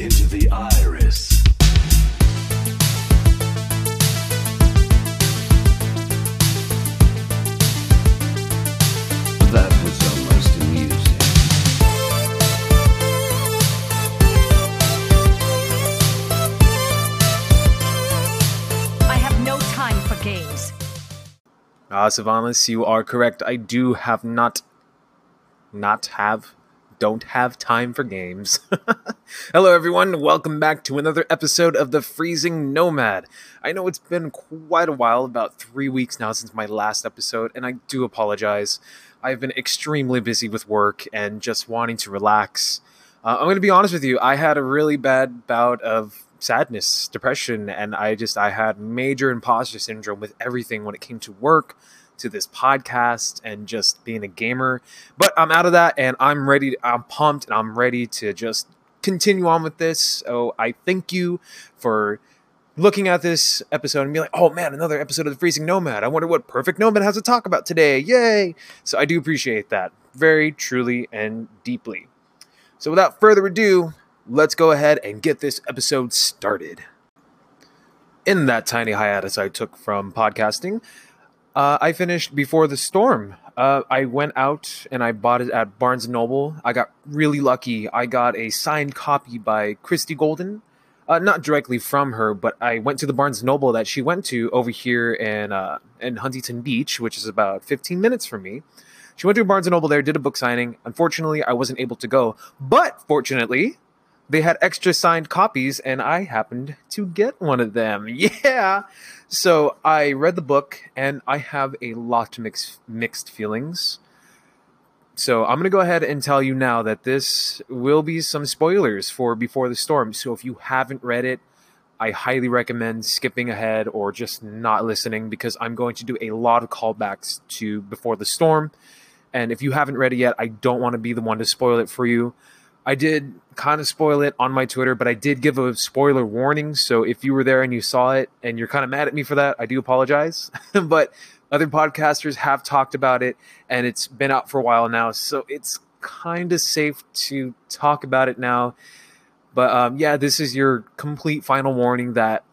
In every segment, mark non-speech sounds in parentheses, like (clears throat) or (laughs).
into the iris. That was almost amusing. I have no time for games. Ah, Sylvanas, you are correct. I do have not, not have, don't have time for games. (laughs) Hello, everyone. Welcome back to another episode of The Freezing Nomad. I know it's been quite a while, about three weeks now since my last episode, and I do apologize. I've been extremely busy with work and just wanting to relax. Uh, I'm going to be honest with you. I had a really bad bout of sadness, depression, and I just I had major imposter syndrome with everything when it came to work, to this podcast, and just being a gamer. But I'm out of that, and I'm ready. I'm pumped, and I'm ready to just continue on with this. So I thank you for looking at this episode and be like, oh man, another episode of the Freezing Nomad. I wonder what Perfect Nomad has to talk about today. Yay! So I do appreciate that very truly and deeply. So without further ado, let's go ahead and get this episode started. In that tiny hiatus I took from podcasting, uh, I finished Before the Storm. Uh, I went out and I bought it at Barnes & Noble. I got really lucky. I got a signed copy by Christie Golden. Uh, not directly from her, but I went to the Barnes Noble that she went to over here in uh, in Huntington Beach, which is about 15 minutes from me. She went to Barnes and Noble there, did a book signing. Unfortunately, I wasn't able to go, but fortunately, they had extra signed copies, and I happened to get one of them. (laughs) Yeah. So I read the book, and I have a lot of mixed mixed feelings. So I'm gonna go ahead and tell you now that this will be some spoilers for Before the Storm. So if you haven't read it, I highly recommend skipping ahead or just not listening because I'm going to do a lot of callbacks to Before the Storm. And if you haven't read it yet, I don't want to be the one to spoil it for you. I did kind of spoil it on my Twitter, but I did give a spoiler warning. So if you were there and you saw it and you're kind of mad at me for that, I do apologize. (laughs) but other podcasters have talked about it and it's been out for a while now. So it's kind of safe to talk about it now. But um, yeah, this is your complete final warning that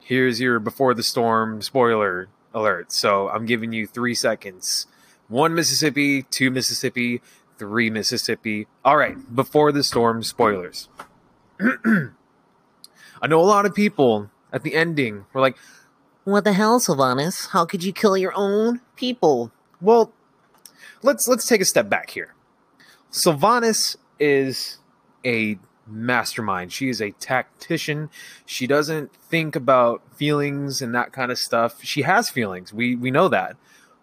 here's your before the storm spoiler alert. So I'm giving you three seconds. One Mississippi, two Mississippi, three Mississippi. All right, before the storm spoilers. (clears throat) I know a lot of people at the ending were like, What the hell, Sylvanas? How could you kill your own people? well, let's let's take a step back here. Sylvanas is a mastermind. She is a tactician. She doesn't think about feelings and that kind of stuff. She has feelings. We we know that.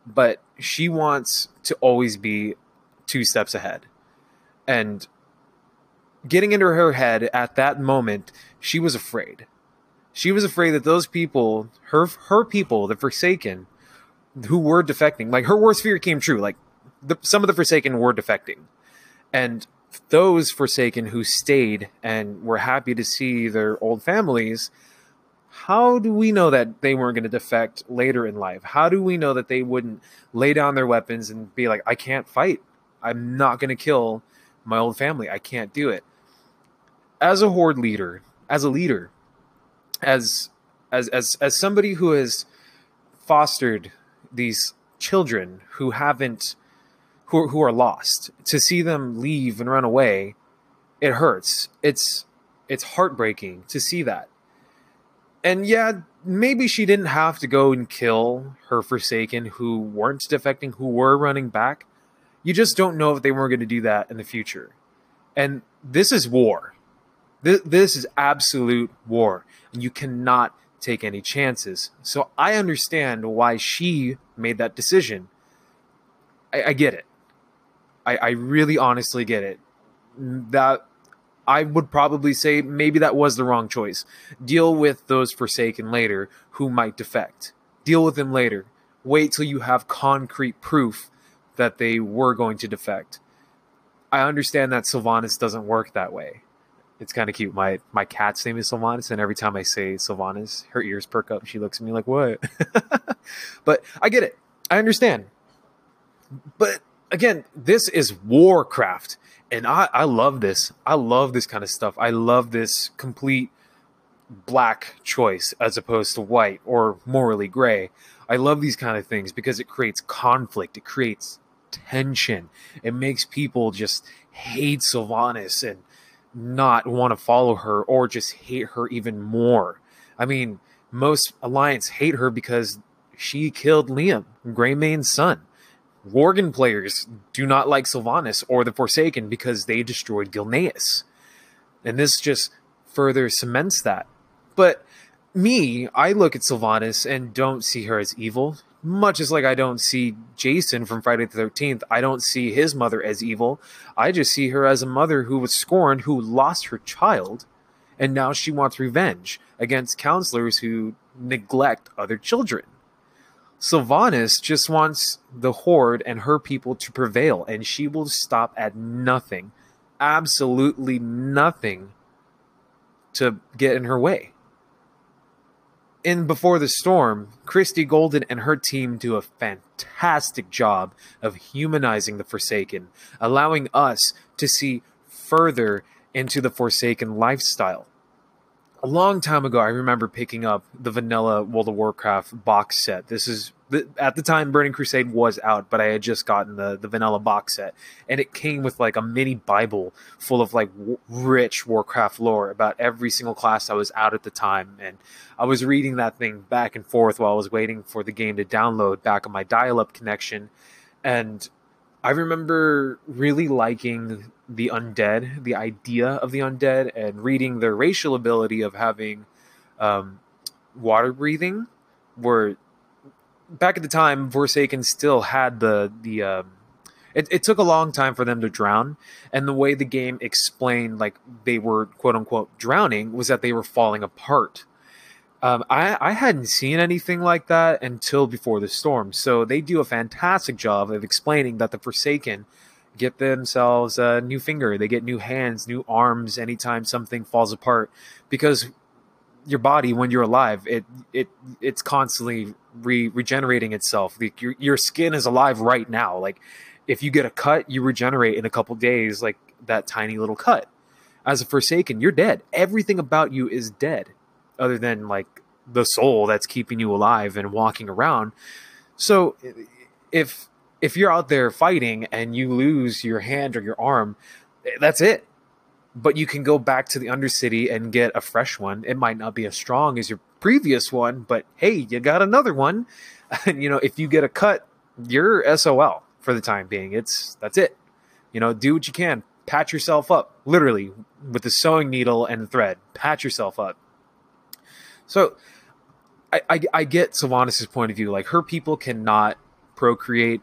But she wants to always be two steps ahead. And getting into her head at that moment, she was afraid. She was afraid that those people, her her people, the Forsaken, who were defecting, like her worst fear came true. Like the, some of the Forsaken were defecting, and those Forsaken who stayed and were happy to see their old families. How do we know that they weren't going to defect later in life? How do we know that they wouldn't lay down their weapons and be like, "I can't fight. I'm not going to kill my old family. I can't do it." As a horde leader, as a leader, as as as as somebody who has fostered these children who haven't who who are lost to see them leave and run away it hurts it's it's heartbreaking to see that and yeah maybe she didn't have to go and kill her forsaken who weren't defecting who were running back you just don't know if they weren't going to do that in the future. And this is war. This, this is absolute war and you cannot take any chances. So i understand why she made that decision. I, I get it. I, I really honestly get it. That i would probably say maybe that was the wrong choice. Deal with those forsaken later who might defect. Deal with them later. Wait till you have concrete proof that they were going to defect i understand that sylvanas doesn't work that way it's kind of cute. My my cat's name is Sylvanas, and every time I say Sylvanas, her ears perk up. And she looks at me like, "What?" (laughs) but I get it. I understand. But again, this is Warcraft, and I I love this. I love this kind of stuff. I love this complete black choice as opposed to white or morally gray. I love these kind of things because it creates conflict. It creates tension. It makes people just hate Sylvanas and not want to follow her or just hate her even more. I mean, most Alliance hate her because she killed Liam, Greymane's son. Worgen players do not like Sylvanas or the Forsaken because they destroyed Gilneas. And this just further cements that. But me, I look at Sylvanas and don't see her as evil. Much as like I don't see Jason from Friday the 13th, I don't see his mother as evil. I just see her as a mother who was scorned, who lost her child, and now she wants revenge against counselors who neglect other children. Sylvanas just wants the Horde and her people to prevail, and she will stop at nothing, absolutely nothing, to get in her way. In Before the Storm, Christie Golden and her team do a fantastic job of humanizing the Forsaken, allowing us to see further into the Forsaken lifestyle a long time ago, I remember picking up the vanilla World of Warcraft box set. This is at the time Burning Crusade was out, but I had just gotten the the vanilla box set, and it came with like a mini Bible full of like w- rich Warcraft lore about every single class I was out at the time, and I was reading that thing back and forth while I was waiting for the game to download back on my dial-up connection, and I remember really liking the undead, the idea of the undead, and reading their racial ability of having um, water breathing. Where back at the time, Forsaken still had the the. Um, it, it took a long time for them to drown, and the way the game explained like they were quote unquote drowning was that they were falling apart. Um, I, I hadn't seen anything like that until before the storm. So they do a fantastic job of explaining that the Forsaken get themselves a new finger, they get new hands, new arms anytime something falls apart, because your body when you're alive, it it it's constantly re- regenerating itself. Like your your skin is alive right now. Like if you get a cut, you regenerate in a couple days, like that tiny little cut. As a Forsaken, you're dead. Everything about you is dead other than like the soul that's keeping you alive and walking around. So if if you're out there fighting and you lose your hand or your arm, that's it. But you can go back to the Undercity and get a fresh one. It might not be as strong as your previous one, but hey, you got another one. (laughs) And you know, if you get a cut, you're SOL for the time being. It's that's it. You know, do what you can. Patch yourself up, literally, with the sewing needle and thread. Patch yourself up. So I, I, I get Sylvanas' point of view. Like her people cannot procreate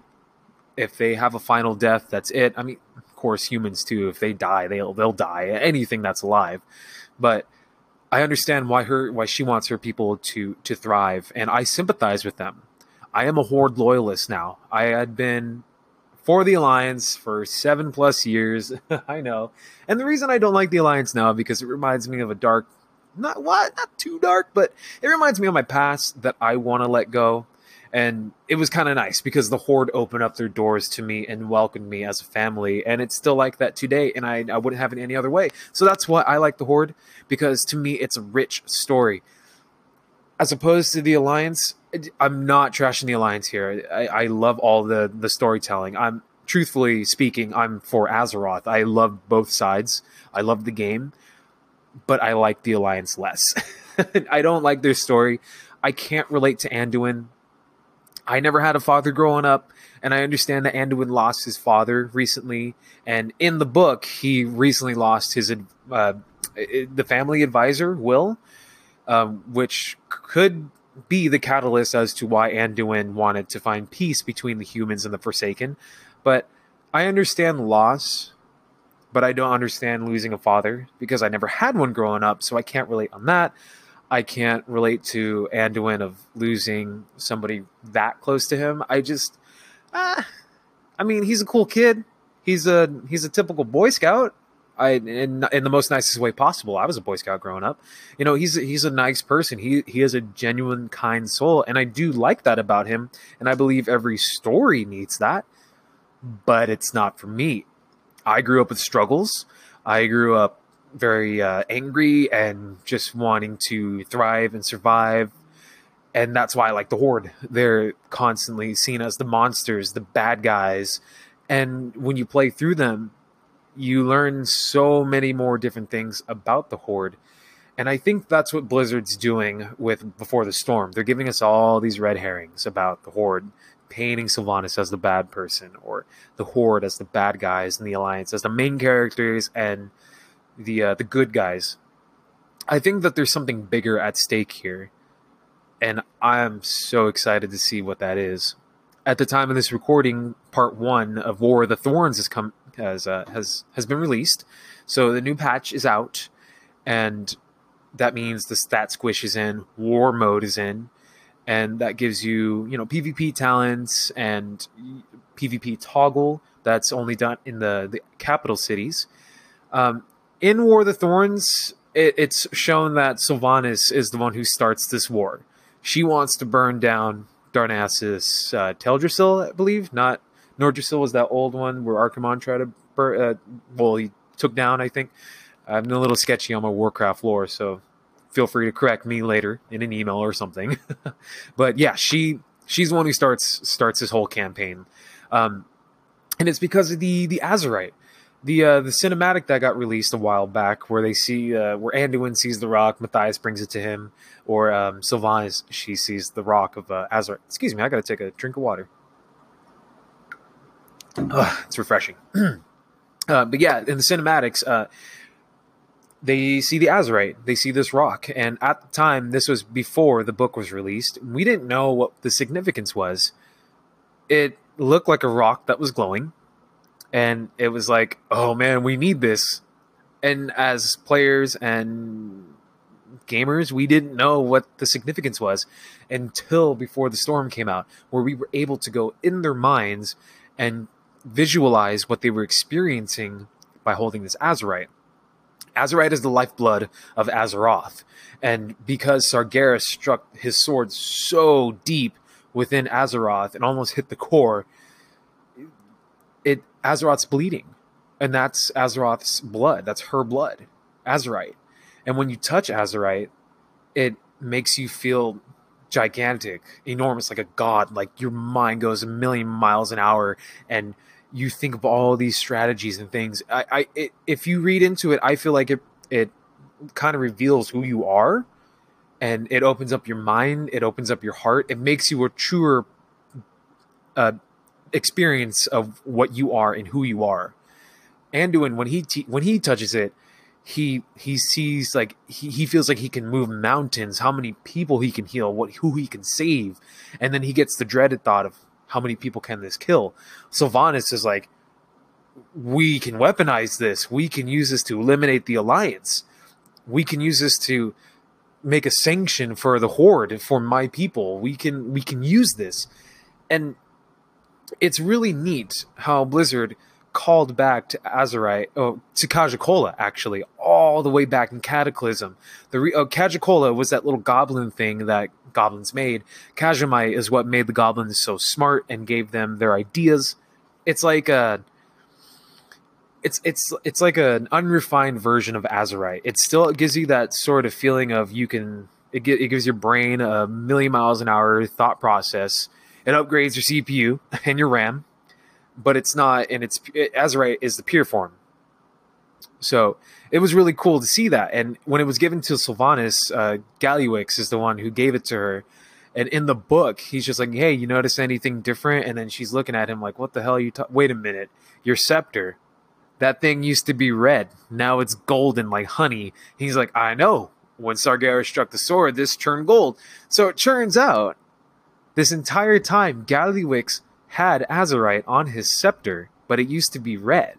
if they have a final death. That's it. I mean, of course, humans too. If they die, they'll they'll die. Anything that's alive. But I understand why her why she wants her people to to thrive, and I sympathize with them. I am a horde loyalist now. I had been for the alliance for seven plus years. (laughs) I know, and the reason I don't like the alliance now because it reminds me of a dark not what not too dark, but it reminds me of my past that I want to let go. And it was kind of nice because the Horde opened up their doors to me and welcomed me as a family. And it's still like that today. And I, I wouldn't have it any other way. So that's why I like the Horde because to me, it's a rich story. As opposed to the Alliance, I'm not trashing the Alliance here. I, I love all the, the storytelling. I'm truthfully speaking, I'm for Azeroth. I love both sides. I love the game but I like the Alliance less. (laughs) I don't like their story. I can't relate to Anduin. I never had a father growing up, and I understand that Anduin lost his father recently. And in the book, he recently lost his uh, the family advisor, Will, um, which could be the catalyst as to why Anduin wanted to find peace between the humans and the Forsaken. But I understand loss but I don't understand losing a father because I never had one growing up, so I can't relate on that. I can't relate to Anduin of losing somebody that close to him. I just, ah, I mean, he's a cool kid. He's a he's a typical Boy Scout. I in in the most nicest way possible. I was a Boy Scout growing up. You know, he's he's a nice person. He he has a genuine, kind soul, and I do like that about him. And I believe every story needs that. but it's not for me. I grew up with struggles. I grew up very uh, angry and just wanting to thrive and survive. And that's why I like the Horde. They're constantly seen as the monsters, the bad guys. And when you play through them, you learn so many more different things about the Horde. And I think that's what Blizzard's doing with Before the Storm. They're giving us all these red herrings about the Horde, painting Sylvanas as the bad person, or the Horde as the bad guys, and the Alliance as the main characters, and the uh, the good guys. I think that there's something bigger at stake here, and I'm so excited to see what that is. At the time of this recording, Part One of War of the Thorns has come has uh, has has been released, so the new patch is out, and that means the stat squish is in, War mode is in, and that gives you you know PvP talents and PvP toggle that's only done in the the capital cities. Um, in War of the Thorns, it, it's shown that Sylvanas is the one who starts this war. She wants to burn down Darnassus uh, Teldrassil, I believe. Not Nordrassil was that old one where Archimonde tried to burn. Uh, well, he took down, I think. I'm a little sketchy on my Warcraft lore, so feel free to correct me later in an email or something. (laughs) but yeah, she she's the one who starts starts this whole campaign, um, and it's because of the the Azerite the uh, the cinematic that got released a while back, where they see uh, where Anduin sees the rock, Mathias brings it to him, or um, Sylvanas she sees the rock of uh, Azar. Excuse me, I got to take a drink of water. Ugh, it's refreshing. (clears throat) uh, but yeah, in the cinematics, uh, they see the Azerite. They see this rock, and at the time, this was before the book was released. We didn't know what the significance was. It looked like a rock that was glowing and it was like, oh man, we need this. And as players and gamers, we didn't know what the significance was until before the storm came out, where we were able to go in their minds and visualize what they were experiencing by holding this Azerite. Azerite is the lifeblood of Azeroth. And because Sargeras struck his sword so deep within Azeroth and almost hit the core, it Azeroth's bleeding, and that's Azeroth's blood. That's her blood, Azerite. And when you touch Azerite, it makes you feel gigantic, enormous, like a god. Like your mind goes a million miles an hour, and you think of all these strategies and things. I, I it, if you read into it, I feel like it it kind of reveals who you are, and it opens up your mind. It opens up your heart. It makes you a truer. Uh, experience of what you are and who you are. Anduin, when he te- when he touches it, he he sees like he, he feels like he can move mountains, how many people he can heal, what who he can save, and then he gets the dreaded thought of how many people can this kill. Sylvanas is like, we can weaponize this. We can use this to eliminate the alliance. We can use this to make a sanction for the horde for my people. We can we can use this, and it's really neat how Blizzard called back to Azerite, oh, to Kaja'Cola actually, all the way back in Cataclysm. The re- oh, Kaja'Cola was that little goblin thing that goblins made. Khajiit is what made the goblins so smart and gave them their ideas. It's like a it's it's it's like an unrefined version of Azerite. It still gives you that sort of feeling of you can it, it gives your brain a million miles an hour thought process it upgrades your CPU (laughs) and your RAM, but it's not, and it's Azerite is the pure form. So it was really cool to see that. And when it was given to Sylvanas, uh, is the one who gave it to her. And in the book, he's just like, "Hey, you notice anything different?" And then she's looking at him like, "What the hell are you? Ta- Wait a minute, your scepter, that thing used to be red. Now it's golden like honey." He's like, "I know. When Sargeras struck the sword, this turned gold." So it turns out this entire time, Gallywix had Azerite on his scepter, but it used to be red.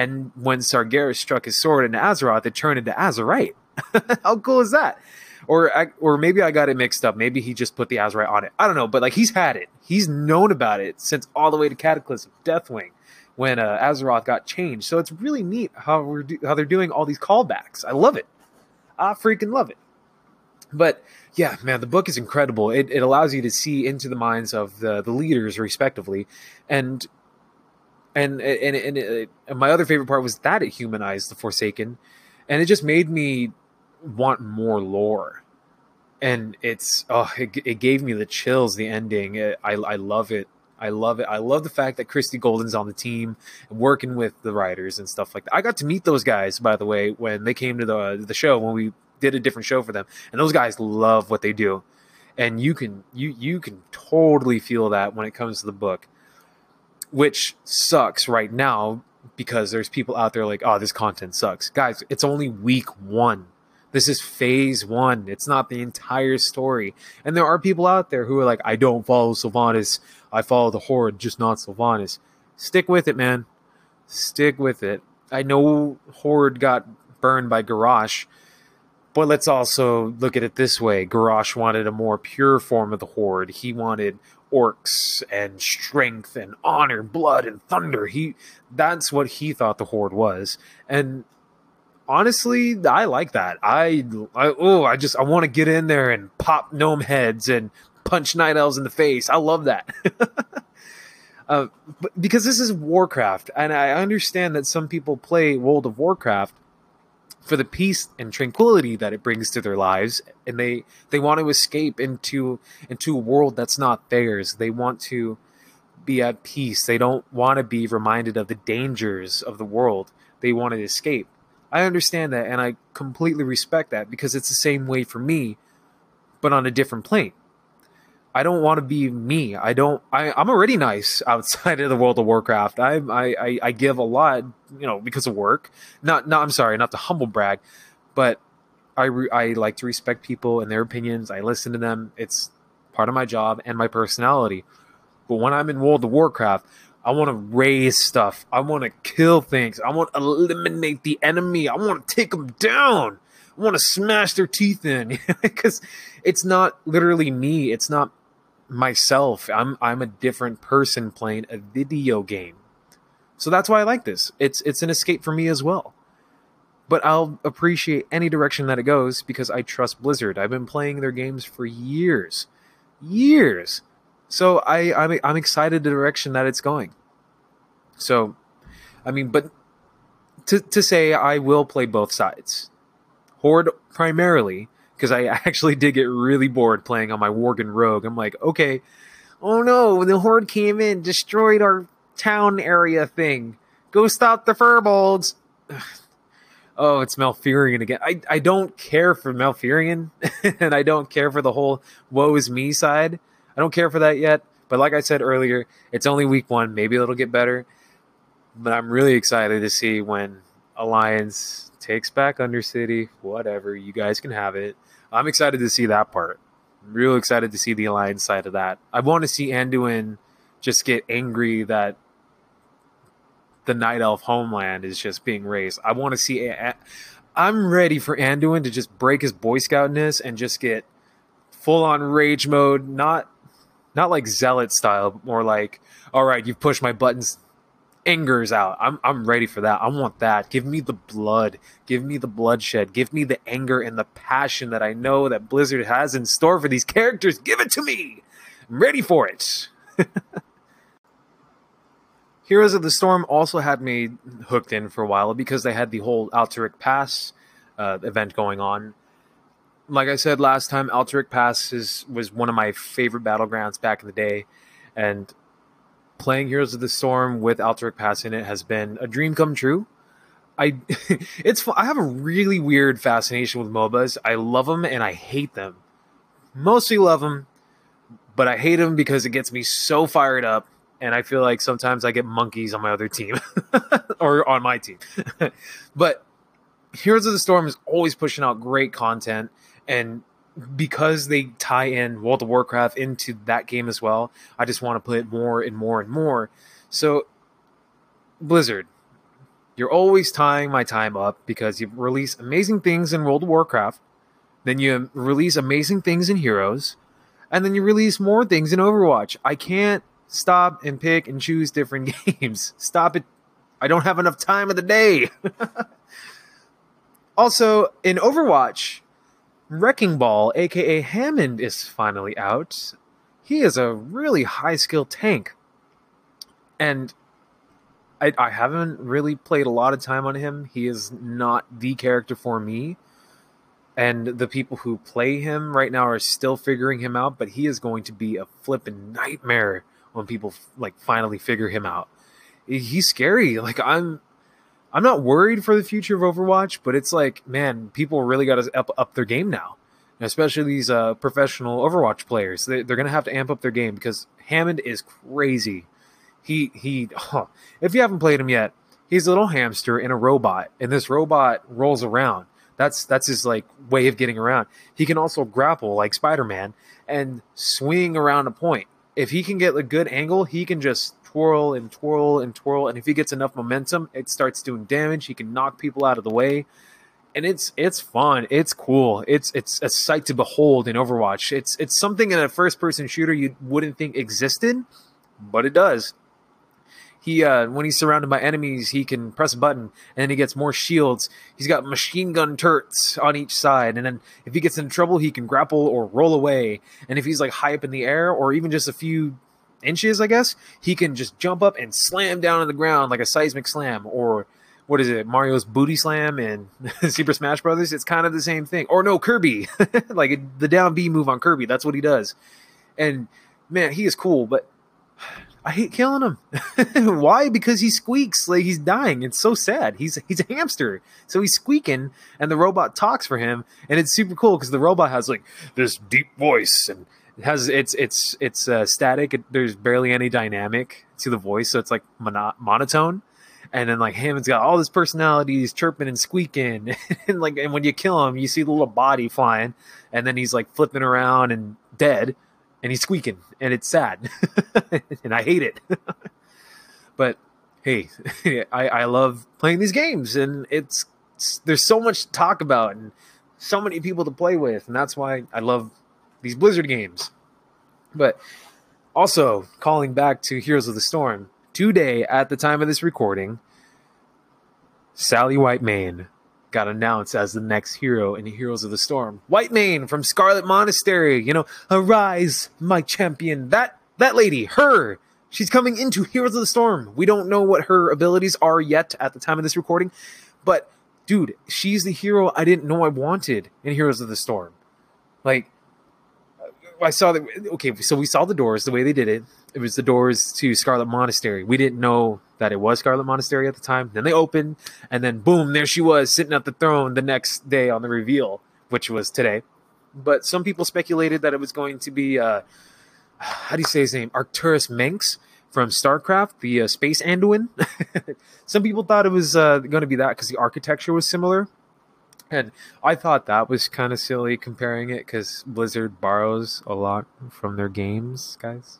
And when Sargeras struck his sword into Azeroth, it turned into Azerite. (laughs) How cool is that? Or, or maybe I got it mixed up. Maybe he just put the Azerite on it. I don't know, but like he's had it. He's known about it since all the way to Cataclysm, Deathwing, when uh, Azeroth got changed. So it's really neat how we're do- how they're doing all these callbacks. I love it. I freaking love it. But yeah, man, the book is incredible. It, it allows you to see into the minds of the, the leaders, respectively. And and and and, it, and my other favorite part was that it humanized the Forsaken, and it just made me want more lore. And it's oh, it, it gave me the chills. The ending, It- I I love it. I love it. I love the fact that Christie Golden's on the team and working with the writers and stuff like that. I got to meet those guys, by the way, when they came to the the show when we did a different show for them, and those guys love what they do, and you can you you can totally feel that when it comes to the book, which sucks right now because there's people out there like, oh, this content sucks, guys. It's only week one. This is phase one. It's not the entire story. And there are people out there who are like, I don't follow Sylvanas. I follow the Horde, just not Sylvanas. Stick with it, man. Stick with it. I know Horde got burned by Garrosh, but let's also look at it this way. Garrosh wanted a more pure form of the Horde. He wanted orcs and strength and honor, blood and thunder. He that's what he thought the Horde was. And honestly, I like that. I, I oh, I just I want to get in there and pop gnome heads and punch night elves in the face. I love that. (laughs) uh, because this is Warcraft, and I understand that some people play World of Warcraft for the peace and tranquility that it brings to their lives, and they they want to escape into into a world that's not theirs. They want to be at peace. They don't want to be reminded of the dangers of the world. They want to escape. I understand that and I completely respect that because it's the same way for me, but on a different plane. I don't want to be me. I don't. I, I'm already nice (laughs) outside of the World of Warcraft. I, I I I give a lot, you know, because of work. Not not. I'm sorry, not to humble brag, but I re, I like to respect people and their opinions. I listen to them. It's part of my job and my personality. But when I'm in World of Warcraft, I want to raise stuff. I want to kill things. I want to eliminate the enemy. I want to take them down. I want to smash their teeth in (laughs) because it's not literally me. It's not myself. I'm I'm a different person playing a video game. So that's why I like this. It's it's an escape for me as well. But I'll appreciate any direction that it goes because I trust Blizzard. I've been playing their games for years. Years. So I I'm I'm excited the direction that it's going. So I mean, but to to say I will play both sides. Horde primarily because I (laughs) actually did get really bored playing on my Worgen Rogue. I'm like, okay, oh no, the Horde came in, destroyed our town area thing. Go stop the furbolgs. (sighs) Oh, it's Malfurion again. I, I don't care for Malfurion, (laughs) and I don't care for the whole woe is me side. I don't care for that yet. But like I said earlier, it's only week one. Maybe it'll get better. But I'm really excited to see when Alliance takes back Undercity. Whatever, you guys can have it. I'm excited to see that part. I'm real excited to see the Alliance side of that. I want to see Anduin just get angry that the Night Elf homeland is just being razed. I want to see. A- I'm ready for Anduin to just break his Boy Scoutness and just get full on rage mode. Not not like zealot style, but more like, all right, you've pushed my buttons. Anger's out. I'm I'm ready for that. I want that. Give me the blood. Give me the bloodshed. Give me the anger and the passion that I know that Blizzard has in store for these characters. Give it to me. I'm ready for it. (laughs) Heroes of the Storm also had me hooked in for a while because they had the whole Alterac Pass uh, event going on. Like I said last time, Alterac Pass is, was one of my favorite battlegrounds back in the day, and playing Heroes of the Storm with Alterac Pass in it has been a dream come true. I (laughs) it's I have a really weird fascination with MOBAs. I love them and I hate them. Mostly love them, but I hate them because it gets me so fired up and I feel like sometimes I get monkeys on my other team (laughs) or on my team. (laughs) but Heroes of the Storm is always pushing out great content, and because they tie in World of Warcraft into that game as well, I just want to play it more and more and more. So, Blizzard, you're always tying my time up because you release amazing things in World of Warcraft, then you release amazing things in Heroes, and then you release more things in Overwatch. I can't stop and pick and choose different (laughs) games. Stop it. I don't have enough time of the day. (laughs) also, in Overwatch, Wrecking Ball, aka Hammond, is finally out. He is a really high skill tank. And I, I haven't really played a lot of time on him. He is not the character for me. And the people who play him right now are still figuring him out, but he is going to be a flippin' nightmare when people like finally figure him out. He's scary. Like I'm I'm not worried for the future of Overwatch, but it's like, man, people really got to up, up their game now. Especially these uh, professional Overwatch players. They, they're going to have to amp up their game because Hammond is crazy. He he. Huh. If you haven't played him yet, he's a little hamster in a robot, and this robot rolls around. That's that's his like way of getting around. He can also grapple like Spider Man and swing around a point. If he can get a good angle, he can just twirl and twirl and twirl. And if he gets enough momentum, it starts doing damage. He can knock people out of the way. And it's it's fun. It's cool. It's it's a sight to behold in Overwatch. It's it's something in a first person shooter you wouldn't think existed, but it does he uh, when he's surrounded by enemies, he can press a button and then he gets more shields. He's got machine gun turrets on each side, and then if he gets in trouble, he can grapple or roll away. And if he's like high up in the air or even just a few inches, I guess, he can just jump up and slam down on the ground like a seismic slam or what is it, Mario's booty slam in (laughs) Super Smash Brothers? It's kind of the same thing. Or no, Kirby, (laughs) like the down B move on Kirby. That's what he does. And man, he is cool, but I hate killing him. (laughs) Why? Because he squeaks like he's dying. It's so sad. He's he's a hamster, so he's squeaking, and the robot talks for him, and it's super cool because the robot has like this deep voice and it has it's it's it's uh, static. It, there's barely any dynamic to the voice, so it's like mono- monotone. And then like Hammond's got all this personality. He's chirping and squeaking, (laughs) and like and when you kill him, you see the little body flying, and then he's like flipping around and dead and he's squeaking and it's sad (laughs) and i hate it. (laughs) But hey (laughs) I, I love playing these games and it's, it's there's so much to talk about and so many people to play with and that's why i love these blizzard games. But also calling back to heroes of the storm today at the time of this recording sally whitemane got announced as the next hero in Heroes of the Storm. Whitemane from Scarlet Monastery, you know, arise, my champion. That that lady, her, she's coming into Heroes of the Storm. We don't know what her abilities are yet at the time of this recording, but dude, she's the hero I didn't know I wanted in Heroes of the Storm. Like I saw that okay, so we saw the doors the way they did it. It was the doors to Scarlet Monastery. We didn't know that it was Scarlet Monastery at the time. Then they opened, and then boom, there she was sitting at the throne the next day on the reveal, which was today. But some people speculated that it was going to be uh, how do you say his name? Arcturus Mengsk from StarCraft, the uh, space Anduin. (laughs) some people thought it was uh, going to be that because the architecture was similar. And I thought that was kind of silly comparing it because Blizzard borrows a lot from their games, guys.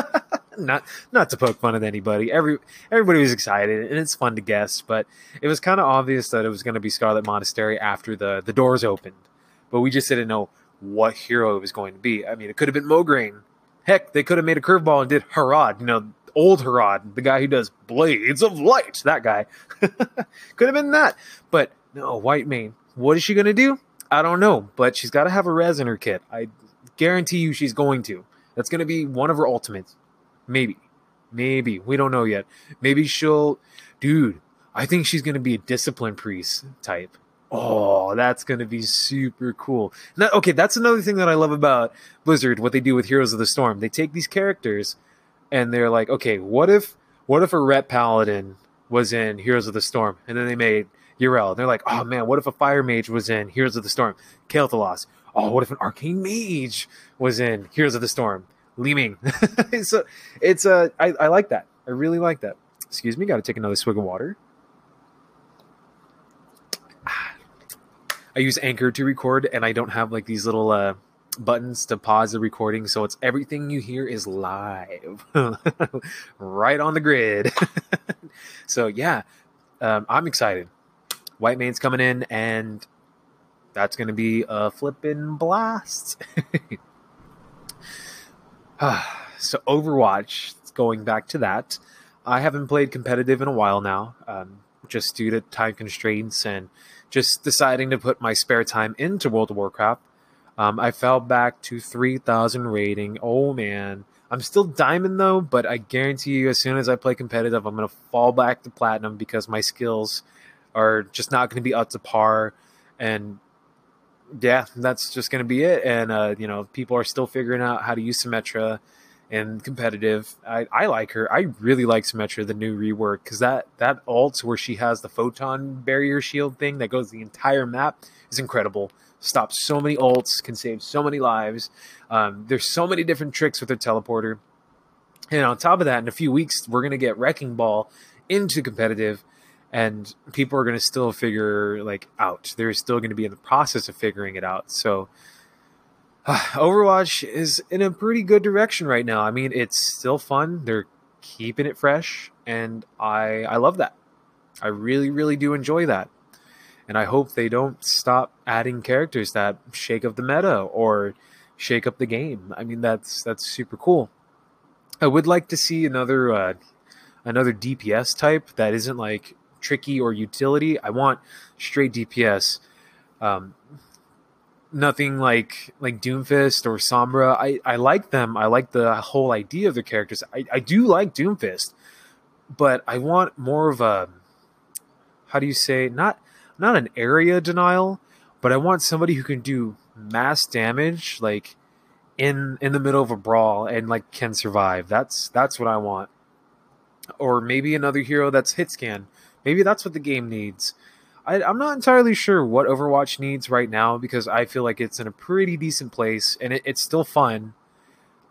(laughs) not not to poke fun at anybody. Every everybody was excited and it's fun to guess, but it was kind of obvious that it was going to be Scarlet Monastery after the the doors opened. But we just didn't know what hero it was going to be. I mean, it could have been Mograine. Heck, they could have made a curveball and did Herod, you know, old Herod, the guy who does Blades of Light. That guy (laughs) could have been that, but no, Whitemane what is she going to do? I don't know, but she's got to have a res in her kit. I guarantee you she's going to. That's going to be one of her ultimates. Maybe. Maybe. We don't know yet. Maybe she'll. Dude, I think she's going to be a discipline priest type. Oh, that's going to be super cool. Now, okay, that's another thing that I love about Blizzard, what they do with Heroes of the Storm. They take these characters and they're like, okay, what if what if a ret paladin was in Heroes of the Storm? And then they made Yrel. They're like, oh man, what if a fire mage was in Heroes of the Storm? Kael'thas. Oh, what if an arcane mage was in Heroes of the Storm? Li-Ming. (laughs) So it's uh, I, I like that. I really like that. Excuse me, got to take another swig of water. (sighs) I use Anchor to record, and I don't have like these little uh, buttons to pause the recording, so it's everything you hear is live, (laughs) right on the grid. (laughs) so yeah, um, I'm excited. Whitemane's coming in, and that's going to be a flippin' blast. (laughs) so Overwatch, going back to that, I haven't played competitive in a while now, um, just due to time constraints and just deciding to put my spare time into World of Warcraft. Um, I fell back to 3,000 rating. Oh man, I'm still diamond though, but I guarantee you, as soon as I play competitive, I'm gonna fall back to platinum because my skills are just not gonna be up to par, and yeah, that's just gonna be it. And uh, you know, people are still figuring out how to use Symmetra and competitive. I, I like her. I really like Symmetra, the new rework, because that that ult where she has the photon barrier shield thing that goes the entire map is incredible. Stops so many ults, can save so many lives. Um, there's so many different tricks with her teleporter. And on top of that, in a few weeks, we're gonna get Wrecking Ball into competitive, and people are gonna still figure like out. They're still gonna be in the process of figuring it out. So (sighs) Overwatch is in a pretty good direction right now. I mean, it's still fun. They're keeping it fresh, and I I love that. I really really do enjoy that. And I hope they don't stop adding characters that shake up the meta or shake up the game. I mean, that's that's super cool. I would like to see another uh, another DPS type that isn't like tricky or utility. I want straight DPS. Um, nothing like like Doomfist or Sombra. I, I like them. I like the whole idea of the characters. I, I do like Doomfist, but I want more of a how do you say not not an area denial, but I want somebody who can do mass damage like in in the middle of a brawl and like can survive. That's that's what I want. Or maybe another hero that's hit scan. Maybe that's what the game needs. I, I'm not entirely sure what Overwatch needs right now because I feel like it's in a pretty decent place and it, it's still fun.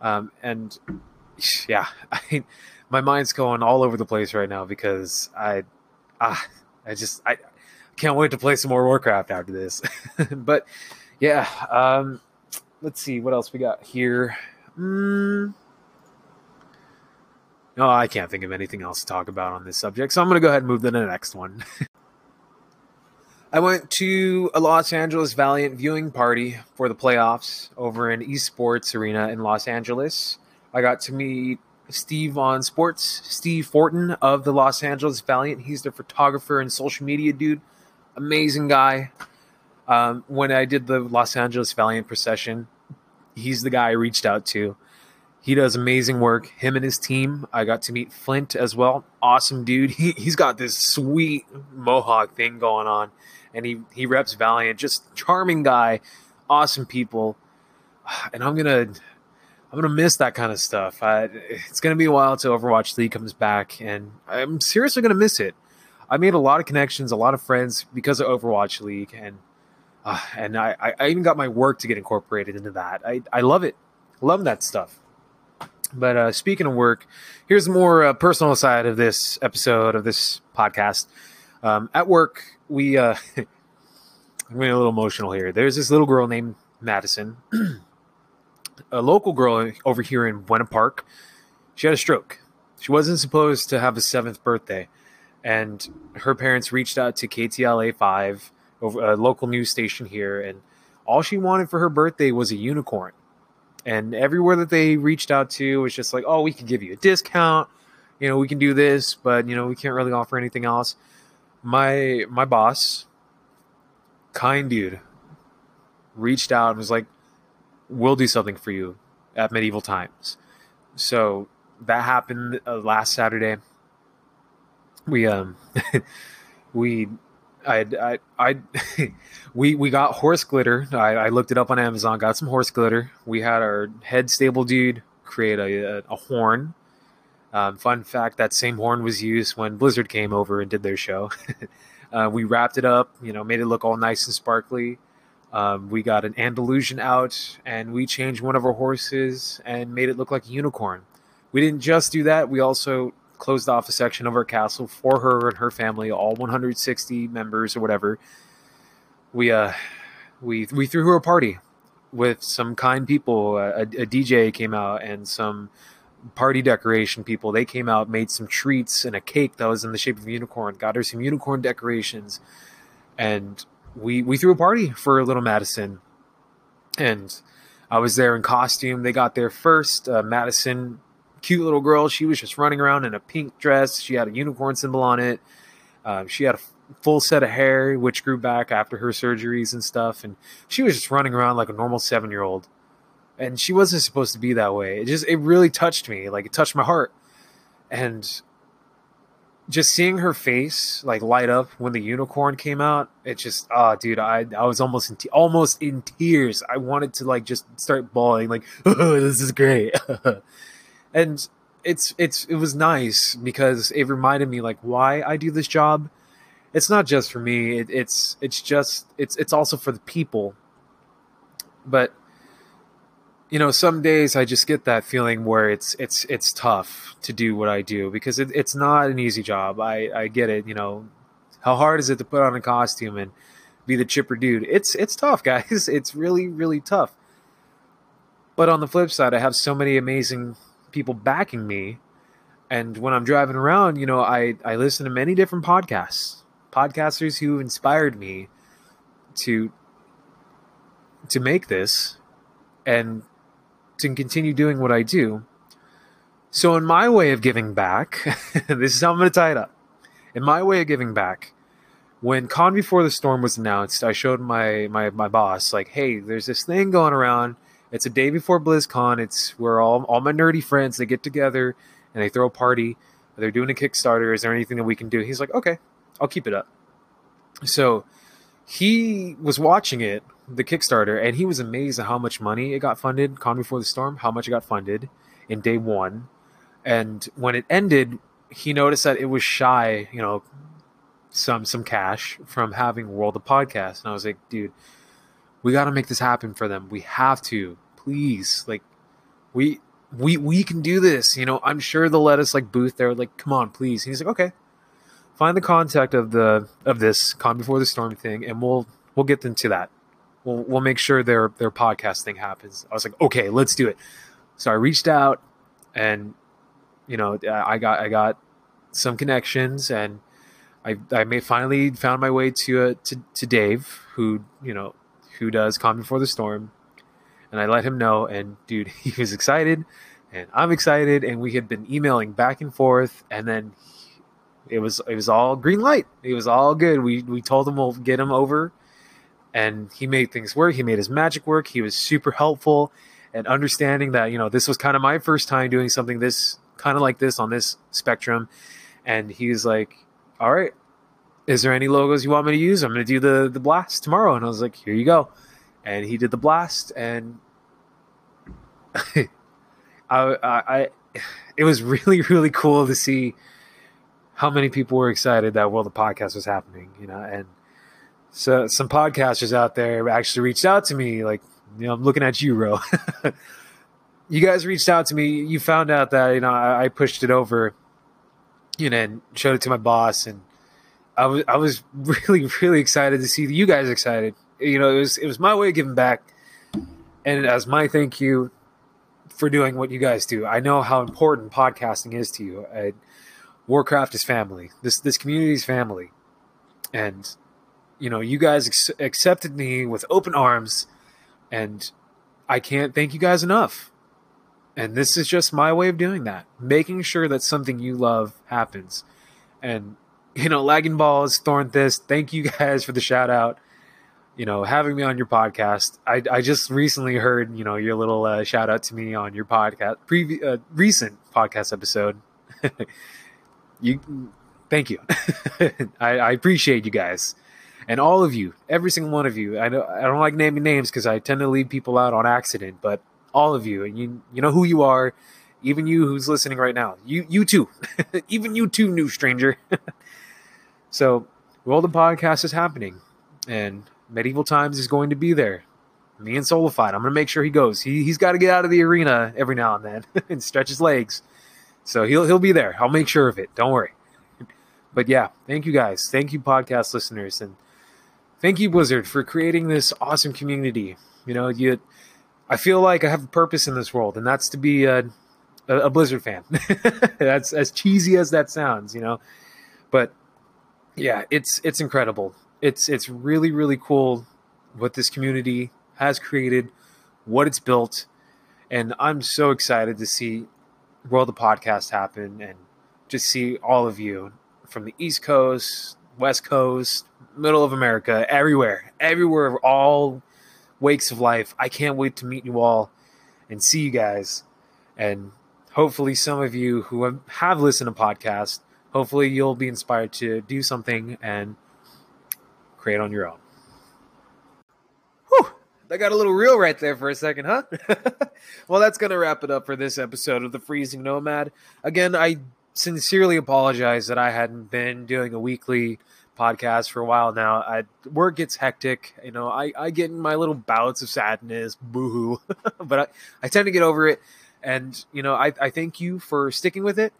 Um, and (laughs) yeah, (laughs) I, my mind's going all over the place right now because I, ah, I just I can't wait to play some more Warcraft after this. (laughs) but yeah, um, let's see what else we got here. Mm, no, I can't think of anything else to talk about on this subject, so I'm going to go ahead and move to the next one. (laughs) I went to a Los Angeles Valiant viewing party for the playoffs over in Esports Arena in Los Angeles. I got to meet Steve on Sports, Steve Fortin of the Los Angeles Valiant. He's the photographer and social media dude. Amazing guy. Um, when I did the Los Angeles Valiant procession, he's the guy I reached out to. He does amazing work. Him and his team. I got to meet Flint as well. Awesome dude. (laughs) He, he's got this sweet mohawk thing going on and he he reps Valiant. Just charming guy, awesome people, (sighs) and I'm gonna I'm gonna miss that kind of stuff. I, it's gonna be a while till Overwatch League comes back, and I'm seriously gonna miss it. I made a lot of connections, a lot of friends because of Overwatch League, and uh, (sighs) and I, I even got my work to get incorporated into that. I I love it, love that stuff. But uh, speaking of work, here's the more uh, personal side of this episode of this podcast. Um, at work, we uh, (laughs) I'm getting a little emotional here. There's this little girl named Madison, (clears throat) a local girl over here in Buena Park. She had a stroke. She wasn't supposed to have a seventh birthday, and her parents reached out to KTLA five, a local news station here, and all she wanted for her birthday was a unicorn. And everywhere that they reached out to was just like, "Oh, we can give you a discount. You know, we can do this, but you know, we can't really offer anything else." my my boss, kind dude, reached out and was like, "We'll do something for you at medieval times." So that happened uh, last Saturday. We um (laughs) we I I I (laughs) we we got horse glitter. I, I looked it up on Amazon. Got some horse glitter. We had our head stable dude create a, a, a horn um, fun fact: that same horn was used when Blizzard came over and did their show. (laughs) uh, we wrapped it up, you know, made it look all nice and sparkly. Um, we got an Andalusian out, and we changed one of our horses and made it look like a unicorn. We didn't just do that; we also closed off a section of our castle for her and her family, all 160 members or whatever. We uh, we we threw her a party with some kind people. a, a DJ came out and some party decoration people. They came out, made some treats and a cake that was in the shape of a unicorn. Got her some unicorn decorations, and we we threw a party for little Madison. And I was there in costume. They got there first. Uh, Madison, cute little girl. She was just running around in a pink dress. She had a unicorn symbol on it. Uh, she had a full set of hair, which grew back after her surgeries and stuff. And she was just running around like a normal seven year old and she wasn't supposed to be that way. It just it really touched me, like it touched my heart, and just seeing her face like light up when the unicorn came out, it just ah, dude, I I was almost in te- almost in tears. I wanted to like just start bawling, like oh, (laughs) this is great, (laughs) and it's it's it was nice because it reminded me like why I do this job. It's not just for me. It, it's it's just it's it's also for the people. But you know, some days I just get that feeling where it's it's it's tough to do what I do because it, it's not an easy job. I I get it. You know, how hard is it to put on a costume and be the chipper dude? It's it's tough, (laughs) guys. It's really really tough. But on the flip side, I have so many amazing people backing me, and when I'm driving around, you know, I I listen to many different podcasts, podcasters who inspired me to to make this and to continue doing what I do. So, in my way of giving back, (laughs) this is how I'm going to tie it up. In my way of giving back, when Con Before the Storm was announced, I showed my my my boss like, "Hey, there's this thing going around. It's a day before BlizzCon. It's where all all my nerdy friends they get together and they throw a party. They're doing a Kickstarter. Is there anything that we can do?" He's like, "Okay, I'll keep it up." So he was watching it, the Kickstarter, and he was amazed at how much money it got funded. Con Before the Storm, how much it got funded in day one, and when it ended, he noticed that it was shy, you know, some some cash from having World of Podcast, and I was like, dude, we got to make this happen for them. We have to, please, like, we we we can do this. You know, I'm sure they'll let us like booth there. Like, come on, please. And he's like, okay find the contact of the of this con before the storm thing and we'll we'll get into that we'll we'll make sure their their podcast thing happens i was like okay let's do it so i reached out and you know i got i got some connections and i i may finally found my way to uh, to, to dave who you know who does Con before the storm and i let him know and dude (laughs) he was excited and i'm excited and we had been emailing back and forth and then it was it was all green light. It was all good. We we told him we'll get him over, and he made things work. He made his magic work. He was super helpful and understanding that you know this was kind of my first time doing something this kind of like this on this spectrum, and he was like, "All right, is there any logos you want me to use? I'm going to do the the blast tomorrow." And I was like, "Here you go," and he did the blast, and (laughs) I, I, I it was really really cool to see how many people were excited that World of Podcast was happening, you know, and so some podcasters out there actually reached out to me, like, you know, I'm looking at you, Ro. (laughs) you guys reached out to me. You found out that, you know, I, I, pushed it over, you know, and showed it to my boss. And I was, I was (laughs) really, really excited to see you guys excited. You know, it was, it was my way of giving back. And as my thank you for doing what you guys do, I know how important podcasting is to you. I, Warcraft is family. This this community is family, and you know you guys ex- accepted me with open arms, and I can't thank you guys enough. And this is just my way of doing that, making sure that something you love happens. And you know, lagging balls, Thornthist, thank you guys for the shout out. You know, having me on your podcast. I, I just recently heard you know your little uh, shout out to me on your podcast, previ- uh, recent podcast episode. (laughs) you thank you (laughs) I, I, appreciate you guys and all of you every single one of you i know i don't like naming names because i tend to leave people out on accident but all of you and you you know who you are even you who's listening right now you you too (laughs) even you too new stranger so the podcast is happening and medieval times is going to be there me and solified i'm gonna make sure he goes he, he's got to get out of the arena every now and then (laughs) and stretch his legs so he'll he'll be there. I'll make sure of it. Don't worry. But yeah, thank you guys. Thank you podcast listeners and thank you Blizzard for creating this awesome community. You know, you I feel like I have a purpose in this world and that's to be a a, a Blizzard fan. (laughs) that's as cheesy as that sounds, you know. But yeah, it's it's incredible. It's it's really really cool what this community has created, what it's built, and I'm so excited to see World of Podcast happen and just see all of you from the East Coast, West Coast, middle of America, everywhere, everywhere, all wakes of life. I can't wait to meet you all and see you guys. And hopefully, some of you who have- have listened to podcasts, hopefully, you'll be inspired to do something and create on your own. Whew, that got a little real right there for a second, huh? (laughs) well, that's going to wrap it up for this episode of The Freezing Nomad. Again, I sincerely apologize that I hadn't been doing a weekly podcast for a while now. I, work gets hectic. You know, I, I get in my little bouts of sadness, boohoo, (laughs) but I, I tend to get over it. And, you know, I, I thank you for sticking with it.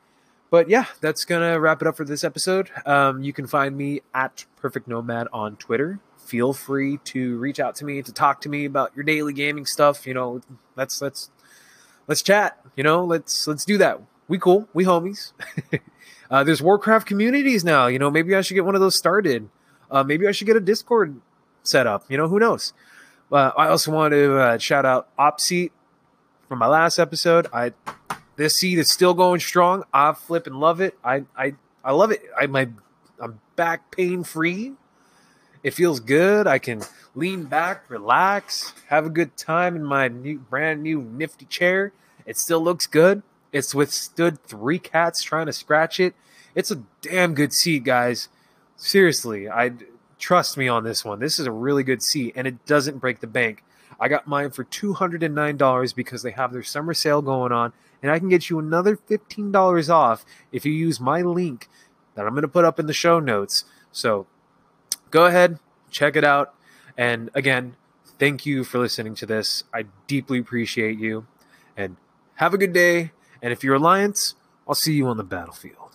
But yeah, that's to wrap it up for this episode. Um, you can find me at Perfect Nomad on Twitter. Feel free to reach out to me to talk to me about your daily gaming stuff. You know, let's let's let's chat. You know, let's let's do that. We cool. We homies. (laughs) uh, there's Warcraft communities now. You know, maybe I should get one of those started. Uh, maybe I should get a Discord set up. You know, who knows? Uh, I also want to uh, shout out Opseat from my last episode. I this seed is still going strong. I flip and love it. I I I love it. I my I'm back pain free. It feels good. I can lean back, relax, have a good time in my new brand new nifty chair. It still looks good. It's withstood three cats trying to scratch it. It's a damn good seat, guys. Seriously, I trust me on this one. This is a really good seat, and it doesn't break the bank. I got mine for two hundred and nine dollars because they have their summer sale going on, and I can get you another fifteen dollars off if you use my link that I'm going to put up in the show notes. So go ahead, check it out, and again, thank you for listening to this. I deeply appreciate you, and have a good day. And if you're Alliance, I'll see you on the battlefield.